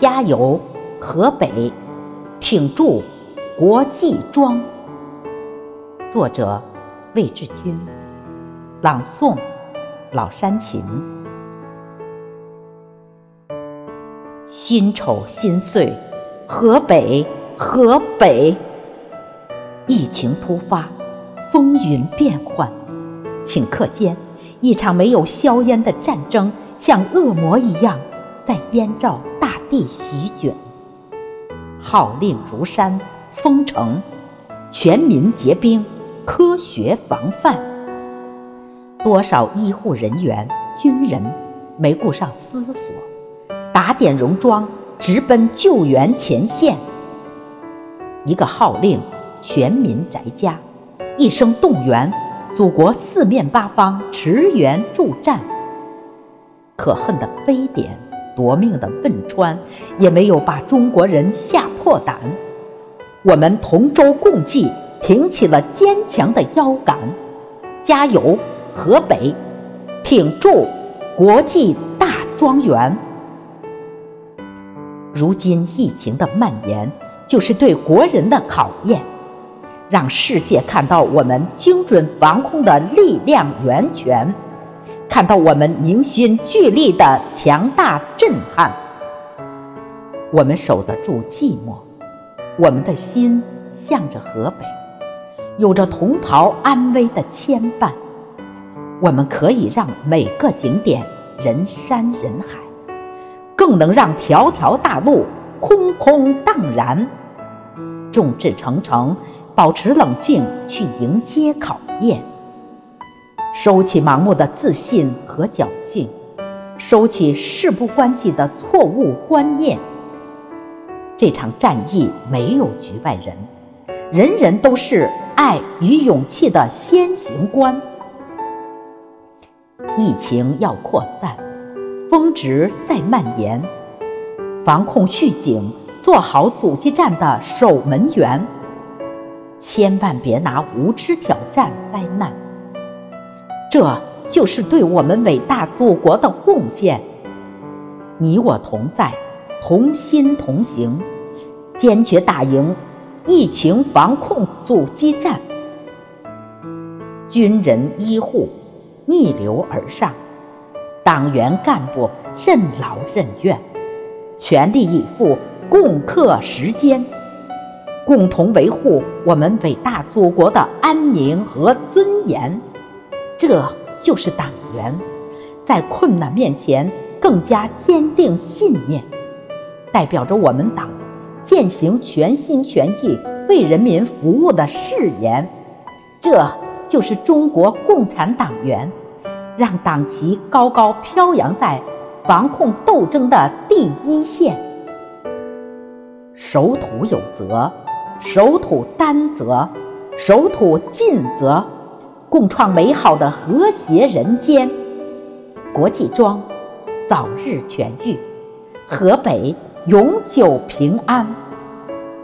加油，河北，挺住，国际庄。作者：魏志军，朗诵：老山琴。辛丑新岁，河北，河北，疫情突发，风云变幻，顷刻间，一场没有硝烟的战争，像恶魔一样，在燕赵大地席卷。号令如山，封城，全民结冰，科学防范。多少医护人员、军人没顾上思索。打点戎装，直奔救援前线。一个号令，全民宅家；一声动员，祖国四面八方驰援助战。可恨的非典，夺命的汶川，也没有把中国人吓破胆。我们同舟共济，挺起了坚强的腰杆。加油，河北！挺住，国际大庄园！如今疫情的蔓延，就是对国人的考验，让世界看到我们精准防控的力量源泉，看到我们凝心聚力的强大震撼。我们守得住寂寞，我们的心向着河北，有着同袍安危的牵绊。我们可以让每个景点人山人海。更能让条条大路空空荡然，众志成城，保持冷静去迎接考验，收起盲目的自信和侥幸，收起事不关己的错误观念。这场战役没有局外人，人人都是爱与勇气的先行官。疫情要扩散。峰值在蔓延，防控预警，做好阻击战的守门员。千万别拿无知挑战灾难，这就是对我们伟大祖国的贡献。你我同在，同心同行，坚决打赢疫情防控阻击战。军人医护逆流而上。党员干部任劳任怨，全力以赴，共克时艰，共同维护我们伟大祖国的安宁和尊严。这就是党员，在困难面前更加坚定信念，代表着我们党践行全心全意为人民服务的誓言。这就是中国共产党员。让党旗高高飘扬在防控斗争的第一线，守土有责，守土担责，守土尽责，共创美好的和谐人间。国际庄早日痊愈，河北永久平安，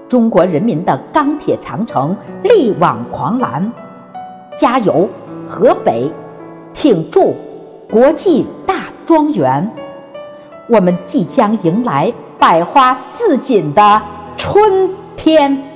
中国人民的钢铁长城力挽狂澜，加油，河北！挺住，国际大庄园！我们即将迎来百花似锦的春天。